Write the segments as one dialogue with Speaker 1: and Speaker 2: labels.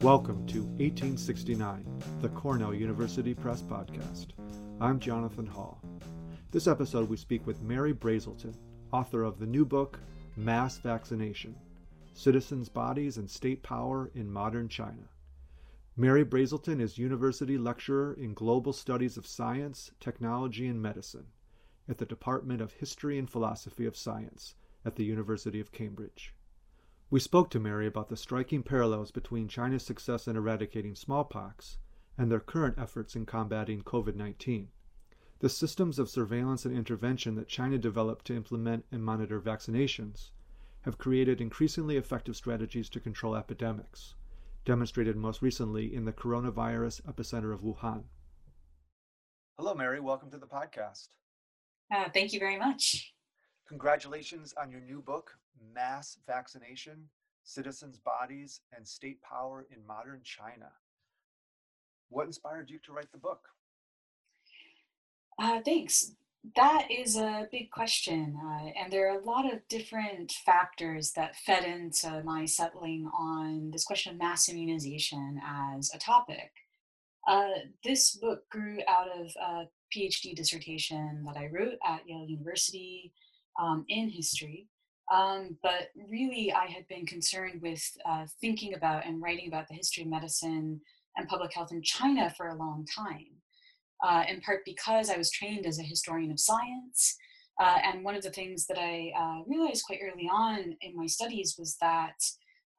Speaker 1: Welcome to 1869, the Cornell University Press Podcast. I'm Jonathan Hall. This episode, we speak with Mary Brazelton, author of the new book, Mass Vaccination Citizens' Bodies and State Power in Modern China. Mary Brazelton is University Lecturer in Global Studies of Science, Technology, and Medicine at the Department of History and Philosophy of Science at the University of Cambridge. We spoke to Mary about the striking parallels between China's success in eradicating smallpox and their current efforts in combating COVID 19. The systems of surveillance and intervention that China developed to implement and monitor vaccinations have created increasingly effective strategies to control epidemics, demonstrated most recently in the coronavirus epicenter of Wuhan. Hello, Mary. Welcome to the podcast.
Speaker 2: Uh, thank you very much.
Speaker 1: Congratulations on your new book, Mass Vaccination Citizens' Bodies and State Power in Modern China. What inspired you to write the book?
Speaker 2: Uh, thanks. That is a big question. Uh, and there are a lot of different factors that fed into my settling on this question of mass immunization as a topic. Uh, this book grew out of a PhD dissertation that I wrote at Yale University um, in history. Um, but really, I had been concerned with uh, thinking about and writing about the history of medicine and public health in China for a long time, uh, in part because I was trained as a historian of science. Uh, and one of the things that I uh, realized quite early on in my studies was that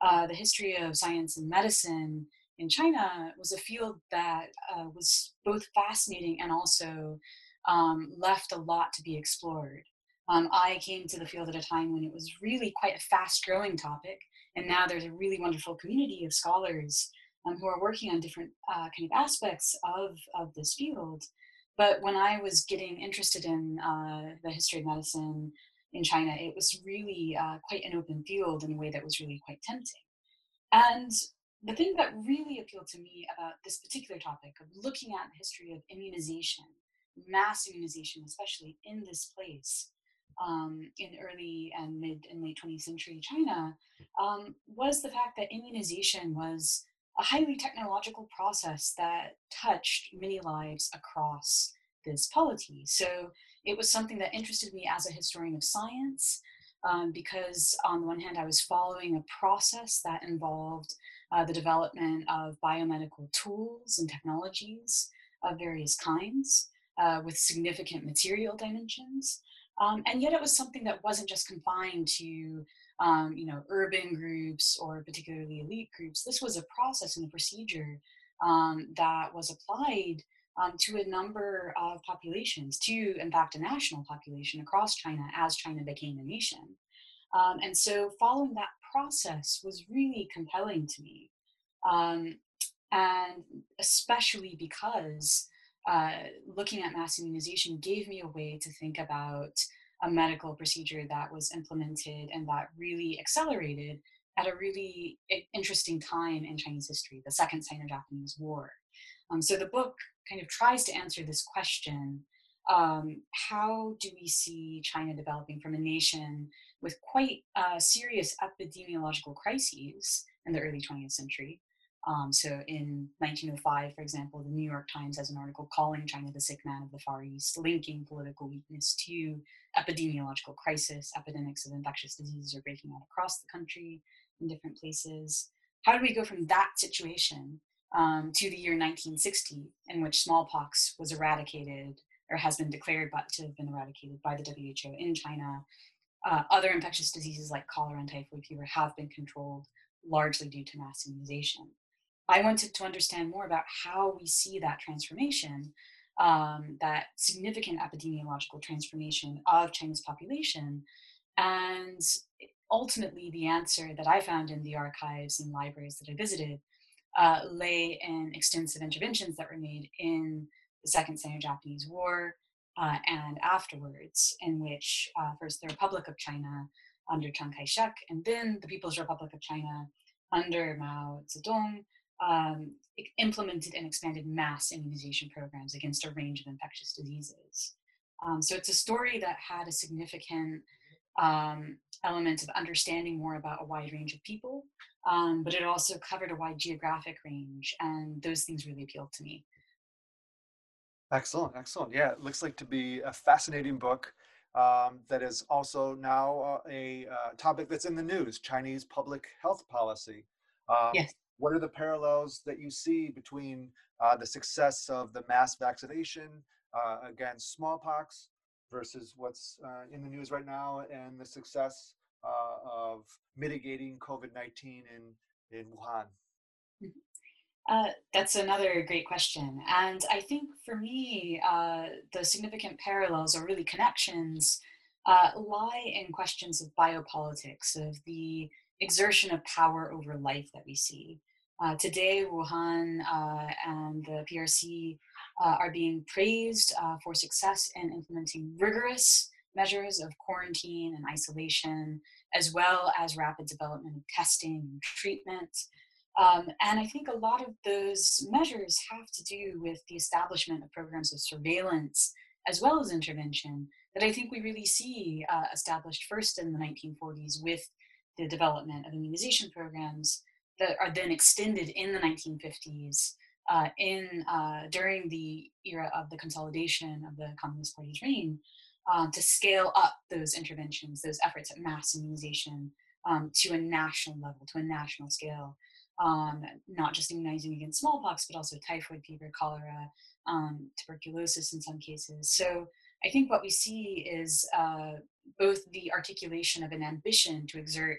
Speaker 2: uh, the history of science and medicine in China was a field that uh, was both fascinating and also um, left a lot to be explored. Um, I came to the field at a time when it was really quite a fast growing topic, and now there's a really wonderful community of scholars um, who are working on different uh, kind of aspects of, of this field. But when I was getting interested in uh, the history of medicine in China, it was really uh, quite an open field in a way that was really quite tempting. And the thing that really appealed to me about this particular topic of looking at the history of immunization, mass immunization, especially in this place, um, in early and mid and late 20th century China um, was the fact that immunization was a highly technological process that touched many lives across this polity. So it was something that interested me as a historian of science. Um, because on the one hand, I was following a process that involved uh, the development of biomedical tools and technologies of various kinds uh, with significant material dimensions. Um, and yet it was something that wasn't just confined to um, you know urban groups or particularly elite groups this was a process and a procedure um, that was applied um, to a number of populations to in fact a national population across china as china became a nation um, and so following that process was really compelling to me um, and especially because uh, looking at mass immunization gave me a way to think about a medical procedure that was implemented and that really accelerated at a really interesting time in Chinese history, the Second Sino-Japanese War. Um, so the book kind of tries to answer this question: um, How do we see China developing from a nation with quite uh, serious epidemiological crises in the early 20th century um, so in 1905, for example, the New York Times has an article calling China the sick man of the Far East, linking political weakness to epidemiological crisis. Epidemics of infectious diseases are breaking out across the country in different places. How do we go from that situation um, to the year 1960, in which smallpox was eradicated or has been declared to have been eradicated by the WHO in China? Uh, other infectious diseases like cholera and typhoid fever have been controlled largely due to mass immunization. I wanted to understand more about how we see that transformation, um, that significant epidemiological transformation of China's population. And ultimately, the answer that I found in the archives and libraries that I visited uh, lay in extensive interventions that were made in the Second Sino Japanese War uh, and afterwards, in which uh, first the Republic of China under Chiang Kai shek, and then the People's Republic of China under Mao Zedong um, implemented and expanded mass immunization programs against a range of infectious diseases. Um, so it's a story that had a significant um, element of understanding more about a wide range of people, um, but it also covered a wide geographic range, and those things really appealed to me.
Speaker 1: Excellent, excellent. Yeah, it looks like to be a fascinating book um, that is also now uh, a uh, topic that's in the news Chinese public health policy.
Speaker 2: Um, yes.
Speaker 1: What are the parallels that you see between uh, the success of the mass vaccination uh, against smallpox versus what's uh, in the news right now and the success uh, of mitigating COVID 19 in, in Wuhan?
Speaker 2: Mm-hmm. Uh, that's another great question. And I think for me, uh, the significant parallels or really connections uh, lie in questions of biopolitics, of the exertion of power over life that we see. Uh, today, Wuhan uh, and the PRC uh, are being praised for success in implementing rigorous measures of quarantine and isolation, as well as rapid development of testing and treatment. Um, and I think a lot of those measures have to do with the establishment of programs of surveillance as well as intervention that I think we really see uh, established first in the 1940s with the development of immunization programs that are then extended in the 1950s uh, in uh, during the era of the consolidation of the Communist Party's reign uh, to scale up those interventions, those efforts at mass immunization um, to a national level, to a national scale um, not just immunizing against smallpox, but also typhoid fever, cholera, um, tuberculosis in some cases. So I think what we see is uh, both the articulation of an ambition to exert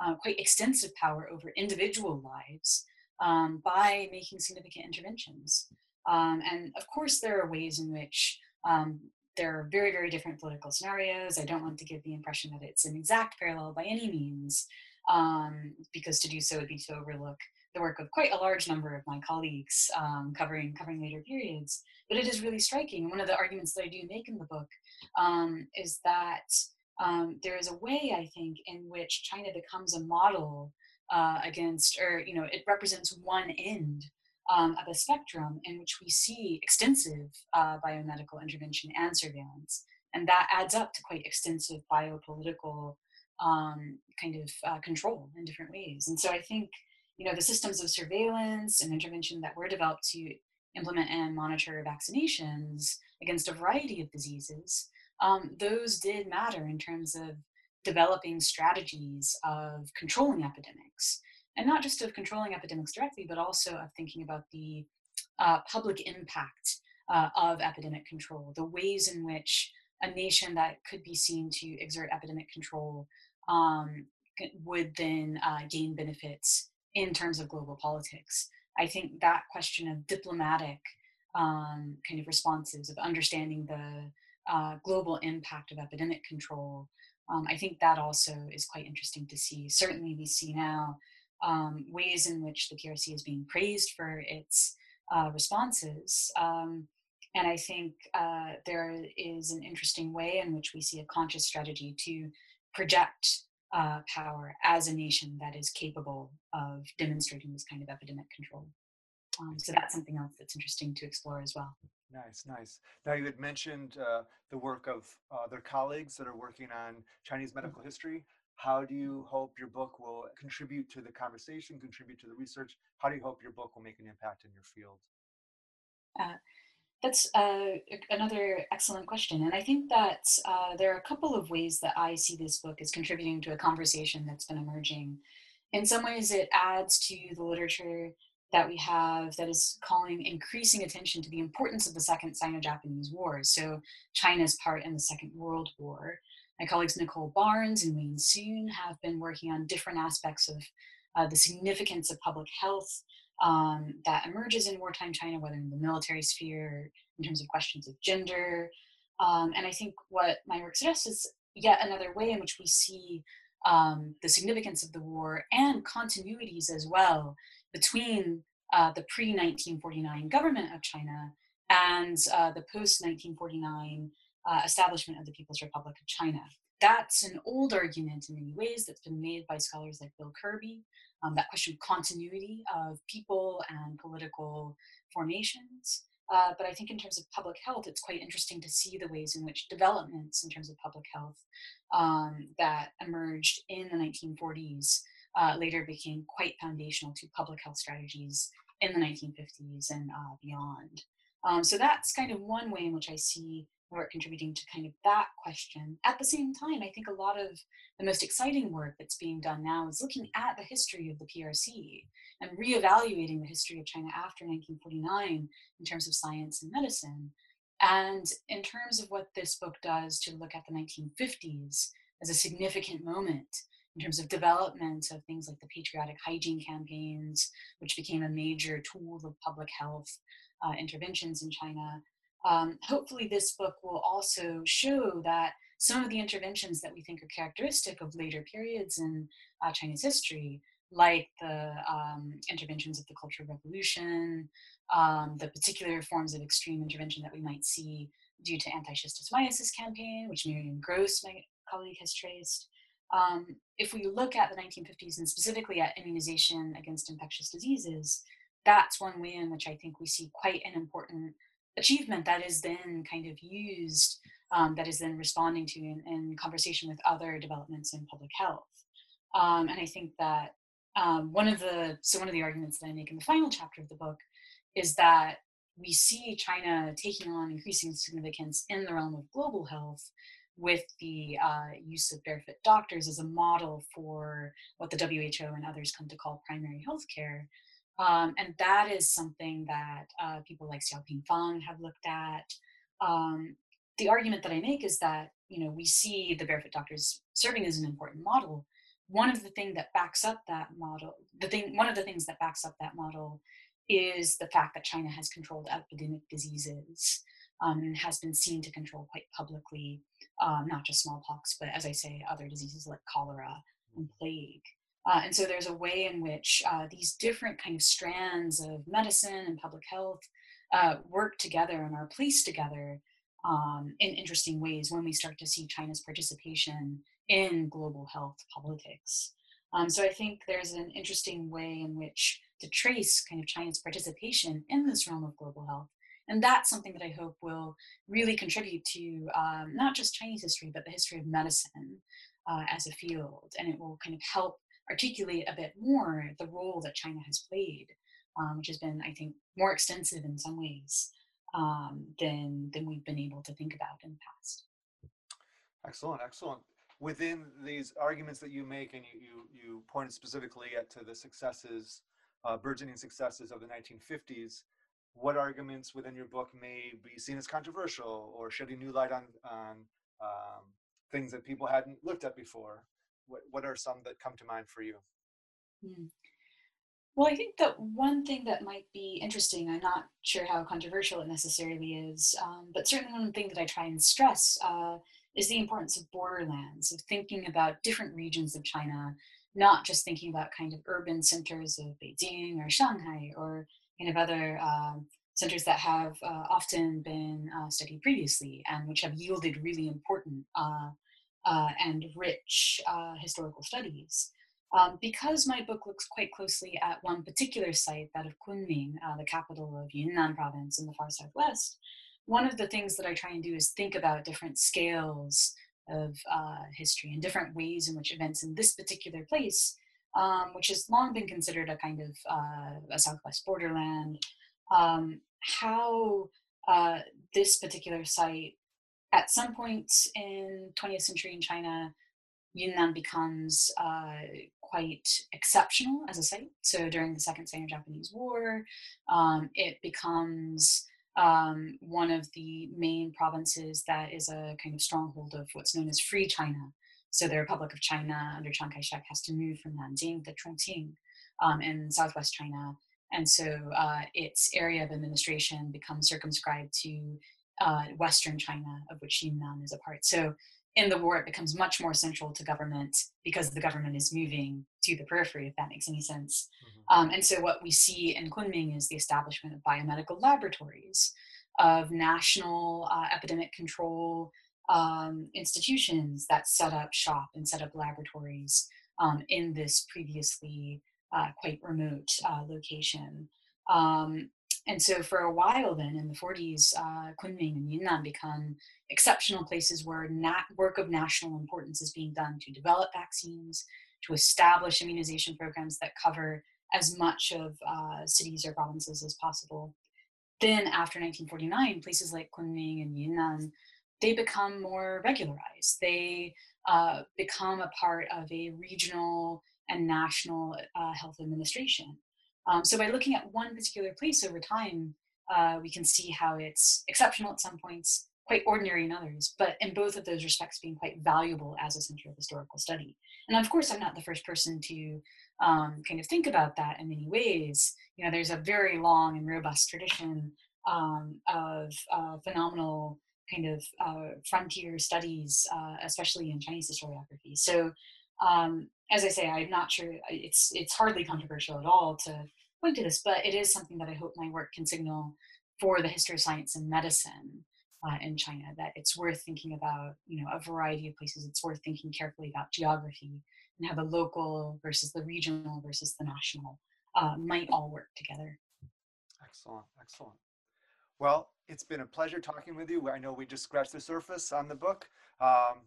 Speaker 2: uh, quite extensive power over individual lives um, by making significant interventions. Um, and of course, there are ways in which um, there are very, very different political scenarios. I don't want to give the impression that it's an exact parallel by any means um, because to do so would be to overlook the work of quite a large number of my colleagues um, covering covering later periods. But it is really striking. One of the arguments that I do make in the book um, is that um, there is a way, I think, in which China becomes a model uh, against, or you know, it represents one end um, of a spectrum in which we see extensive uh, biomedical intervention and surveillance, and that adds up to quite extensive biopolitical um, kind of uh, control in different ways. And so I think, you know, the systems of surveillance and intervention that were developed to implement and monitor vaccinations against a variety of diseases, um, those did matter in terms of developing strategies of controlling epidemics. And not just of controlling epidemics directly, but also of thinking about the uh, public impact uh, of epidemic control, the ways in which a nation that could be seen to exert epidemic control um, would then uh, gain benefits in terms of global politics. I think that question of diplomatic um, kind of responses, of understanding the uh, global impact of epidemic control, um, I think that also is quite interesting to see. Certainly, we see now um, ways in which the PRC is being praised for its uh, responses. Um, and I think uh, there is an interesting way in which we see a conscious strategy to project uh, power as a nation that is capable of demonstrating this kind of epidemic control. Um, so that's something else that's interesting to explore as well.
Speaker 1: Nice, nice. Now you had mentioned uh, the work of uh, their colleagues that are working on Chinese mm-hmm. medical history. How do you hope your book will contribute to the conversation, contribute to the research? How do you hope your book will make an impact in your field?
Speaker 2: Uh, that's uh, another excellent question. And I think that uh, there are a couple of ways that I see this book as contributing to a conversation that's been emerging. In some ways, it adds to the literature that we have that is calling increasing attention to the importance of the Second Sino Japanese War, so China's part in the Second World War. My colleagues Nicole Barnes and Wayne Soon have been working on different aspects of uh, the significance of public health um, that emerges in wartime China, whether in the military sphere, in terms of questions of gender. Um, and I think what my work suggests is yet another way in which we see um, the significance of the war and continuities as well between uh, the pre 1949 government of China and uh, the post 1949 uh, establishment of the People's Republic of China. That's an old argument in many ways that's been made by scholars like Bill Kirby, um, that question of continuity of people and political formations. Uh, but I think in terms of public health, it's quite interesting to see the ways in which developments in terms of public health um, that emerged in the 1940s uh, later became quite foundational to public health strategies in the 1950s and uh, beyond. Um, so that's kind of one way in which I see work contributing to kind of that question. At the same time, I think a lot of the most exciting work that's being done now is looking at the history of the PRC and reevaluating the history of China after 1949 in terms of science and medicine. And in terms of what this book does to look at the 1950s as a significant moment in terms of development of things like the patriotic hygiene campaigns, which became a major tool of public health uh, interventions in China. Um, hopefully, this book will also show that some of the interventions that we think are characteristic of later periods in uh, Chinese history, like the um, interventions of the Cultural Revolution, um, the particular forms of extreme intervention that we might see due to anti-schistosomiasis campaign, which Miriam Gross, my colleague, has traced. Um, if we look at the 1950s and specifically at immunization against infectious diseases, that's one way in which I think we see quite an important achievement that is then kind of used, um, that is then responding to in, in, conversation with other developments in public health. Um, and I think that um, one of the, so one of the arguments that I make in the final chapter of the book is that we see China taking on increasing significance in the realm of global health with the uh, use of barefoot doctors as a model for what the WHO and others come to call primary health care. Um, and that is something that uh, people like Xiaoping Fang have looked at. Um, the argument that I make is that you know we see the barefoot doctors serving as an important model. One of the things that backs up that model, the thing, one of the things that backs up that model, is the fact that China has controlled epidemic diseases um, and has been seen to control quite publicly, um, not just smallpox, but as I say, other diseases like cholera and plague. Uh, and so there's a way in which uh, these different kind of strands of medicine and public health uh, work together and are placed together um, in interesting ways when we start to see China's participation in global health politics. Um, so I think there's an interesting way in which to trace kind of China's participation in this realm of global health. And that's something that I hope will really contribute to um, not just Chinese history, but the history of medicine uh, as a field. And it will kind of help articulate a bit more the role that China has played, um, which has been, I think, more extensive in some ways um, than than we've been able to think about in the past.
Speaker 1: Excellent, excellent. Within these arguments that you make, and you you, you pointed specifically at to the successes, uh, burgeoning successes of the 1950s. What arguments within your book may be seen as controversial or shedding new light on on um, things that people hadn't looked at before? What, what are some that come to mind for you?
Speaker 2: Mm. Well, I think that one thing that might be interesting, I'm not sure how controversial it necessarily is, um, but certainly one thing that I try and stress uh, is the importance of borderlands, of thinking about different regions of China, not just thinking about kind of urban centers of Beijing or Shanghai or kind of other uh, centers that have uh, often been uh, studied previously and which have yielded really important uh, and rich uh, historical studies. Um, because my book looks quite closely at one particular site, that of Kunming, uh, the capital of Yunnan province in the far southwest, one of the things that I try and do is think about different scales of uh, history and different ways in which events in this particular place, um, which has long been considered a kind of uh, a southwest borderland, um, how uh, this particular site at some point in 20th century in China, Yunnan becomes uh, quite exceptional as a site. So during the Second Sino-Japanese War, um, it becomes um, one of the main provinces that is a kind of stronghold of what's known as Free China. So the Republic of China under Chiang Kai-shek has to move from Nanjing to Chongqing um, in southwest China. And so uh, its area of administration becomes circumscribed to uh, Western China, of which Yunnan is a part. So in the war, it becomes much more central to government because the government is moving to the periphery, if that makes any sense. Mm-hmm. Um, and so what we see in Kunming is the establishment of biomedical laboratories, of national uh, epidemic control um, institutions that set up shop and set up laboratories um, in this previously uh, quite remote uh, location. Um, and so for a while then in the 40s, uh, Kunming and Yunnan become exceptional places where nat- work of national importance is being done to develop vaccines, to establish immunization programs that cover as much of uh, cities or provinces as possible. Then after 1949, places like Kunming and Yunnan, they become more regularized. They uh, become a part of a regional and national uh, health administration. Um, so by looking at one particular place over time, uh, we can see how it's exceptional at some points, quite ordinary in others, but in both of those respects being quite valuable as a center of historical study. And of course, I'm not the first person to um, kind of think about that in many ways. You know, there's a very long and robust tradition um, of uh, phenomenal kind of uh, frontier studies, uh, especially in Chinese historiography. So um, as I say, I'm not sure it's it's hardly controversial at all to point to this, but it is something that I hope my work can signal for the history of science and medicine uh, in China. That it's worth thinking about, you know, a variety of places. It's worth thinking carefully about geography and how the local versus the regional versus the national uh, might all work together.
Speaker 1: Excellent, excellent. Well, it's been a pleasure talking with you. I know we just scratched the surface on the book. Um,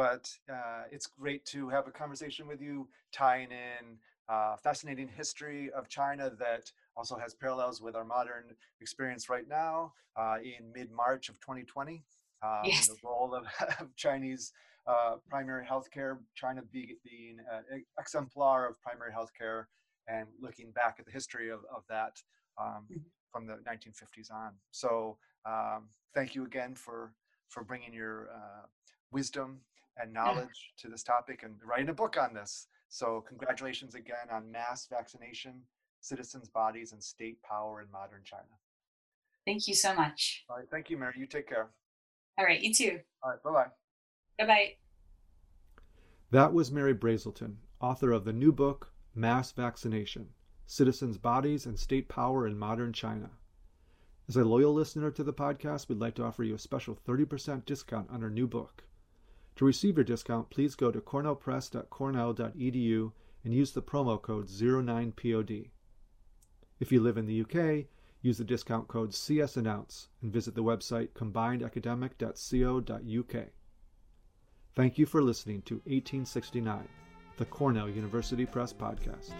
Speaker 1: but uh, it's great to have a conversation with you, tying in uh, fascinating history of China that also has parallels with our modern experience right now uh, in mid-March of 2020. Um, yes. The role of, of Chinese uh, primary healthcare, China be, being an exemplar of primary healthcare, and looking back at the history of, of that um, mm-hmm. from the 1950s on. So um, thank you again for for bringing your uh, wisdom and knowledge to this topic and writing a book on this. So, congratulations again on mass vaccination, citizens' bodies, and state power in modern China.
Speaker 2: Thank you so much.
Speaker 1: All right. Thank you, Mary. You take care.
Speaker 2: All right. You too.
Speaker 1: All right. Bye bye.
Speaker 2: Bye bye.
Speaker 1: That was Mary Brazelton, author of the new book, Mass Vaccination Citizens' Bodies and State Power in Modern China. As a loyal listener to the podcast, we'd like to offer you a special 30% discount on our new book. To receive your discount, please go to cornellpress.cornell.edu and use the promo code 09POD. If you live in the UK, use the discount code CSAnnounce and visit the website combinedacademic.co.uk. Thank you for listening to 1869, the Cornell University Press Podcast.